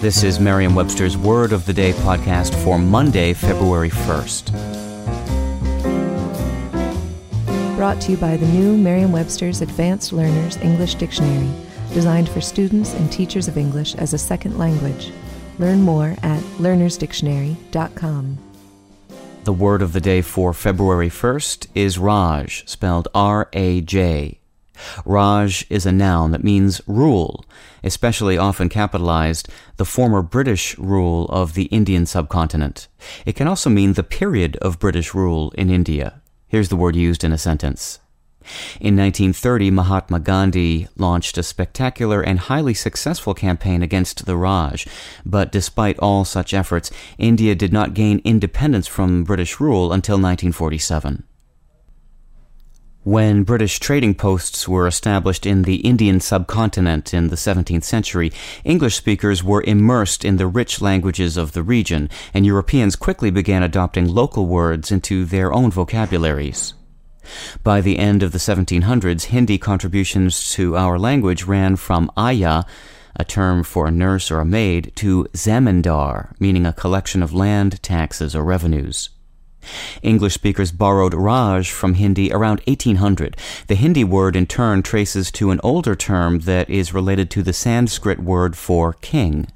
This is Merriam Webster's Word of the Day podcast for Monday, February 1st. Brought to you by the new Merriam Webster's Advanced Learners English Dictionary, designed for students and teachers of English as a second language. Learn more at learnersdictionary.com. The word of the day for February 1st is Raj, spelled R A J. Raj is a noun that means rule, especially often capitalized, the former British rule of the Indian subcontinent. It can also mean the period of British rule in India. Here's the word used in a sentence. In 1930, Mahatma Gandhi launched a spectacular and highly successful campaign against the Raj, but despite all such efforts, India did not gain independence from British rule until 1947. When British trading posts were established in the Indian subcontinent in the 17th century, English speakers were immersed in the rich languages of the region, and Europeans quickly began adopting local words into their own vocabularies. By the end of the 1700s, Hindi contributions to our language ran from ayah, a term for a nurse or a maid, to zamindar, meaning a collection of land, taxes, or revenues. English speakers borrowed Raj from Hindi around 1800. The Hindi word in turn traces to an older term that is related to the Sanskrit word for king.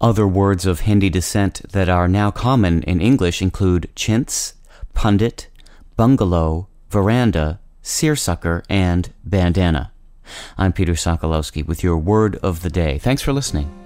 Other words of Hindi descent that are now common in English include chintz, pundit, bungalow, veranda, seersucker, and bandana. I'm Peter Sokolowski with your word of the day. Thanks for listening.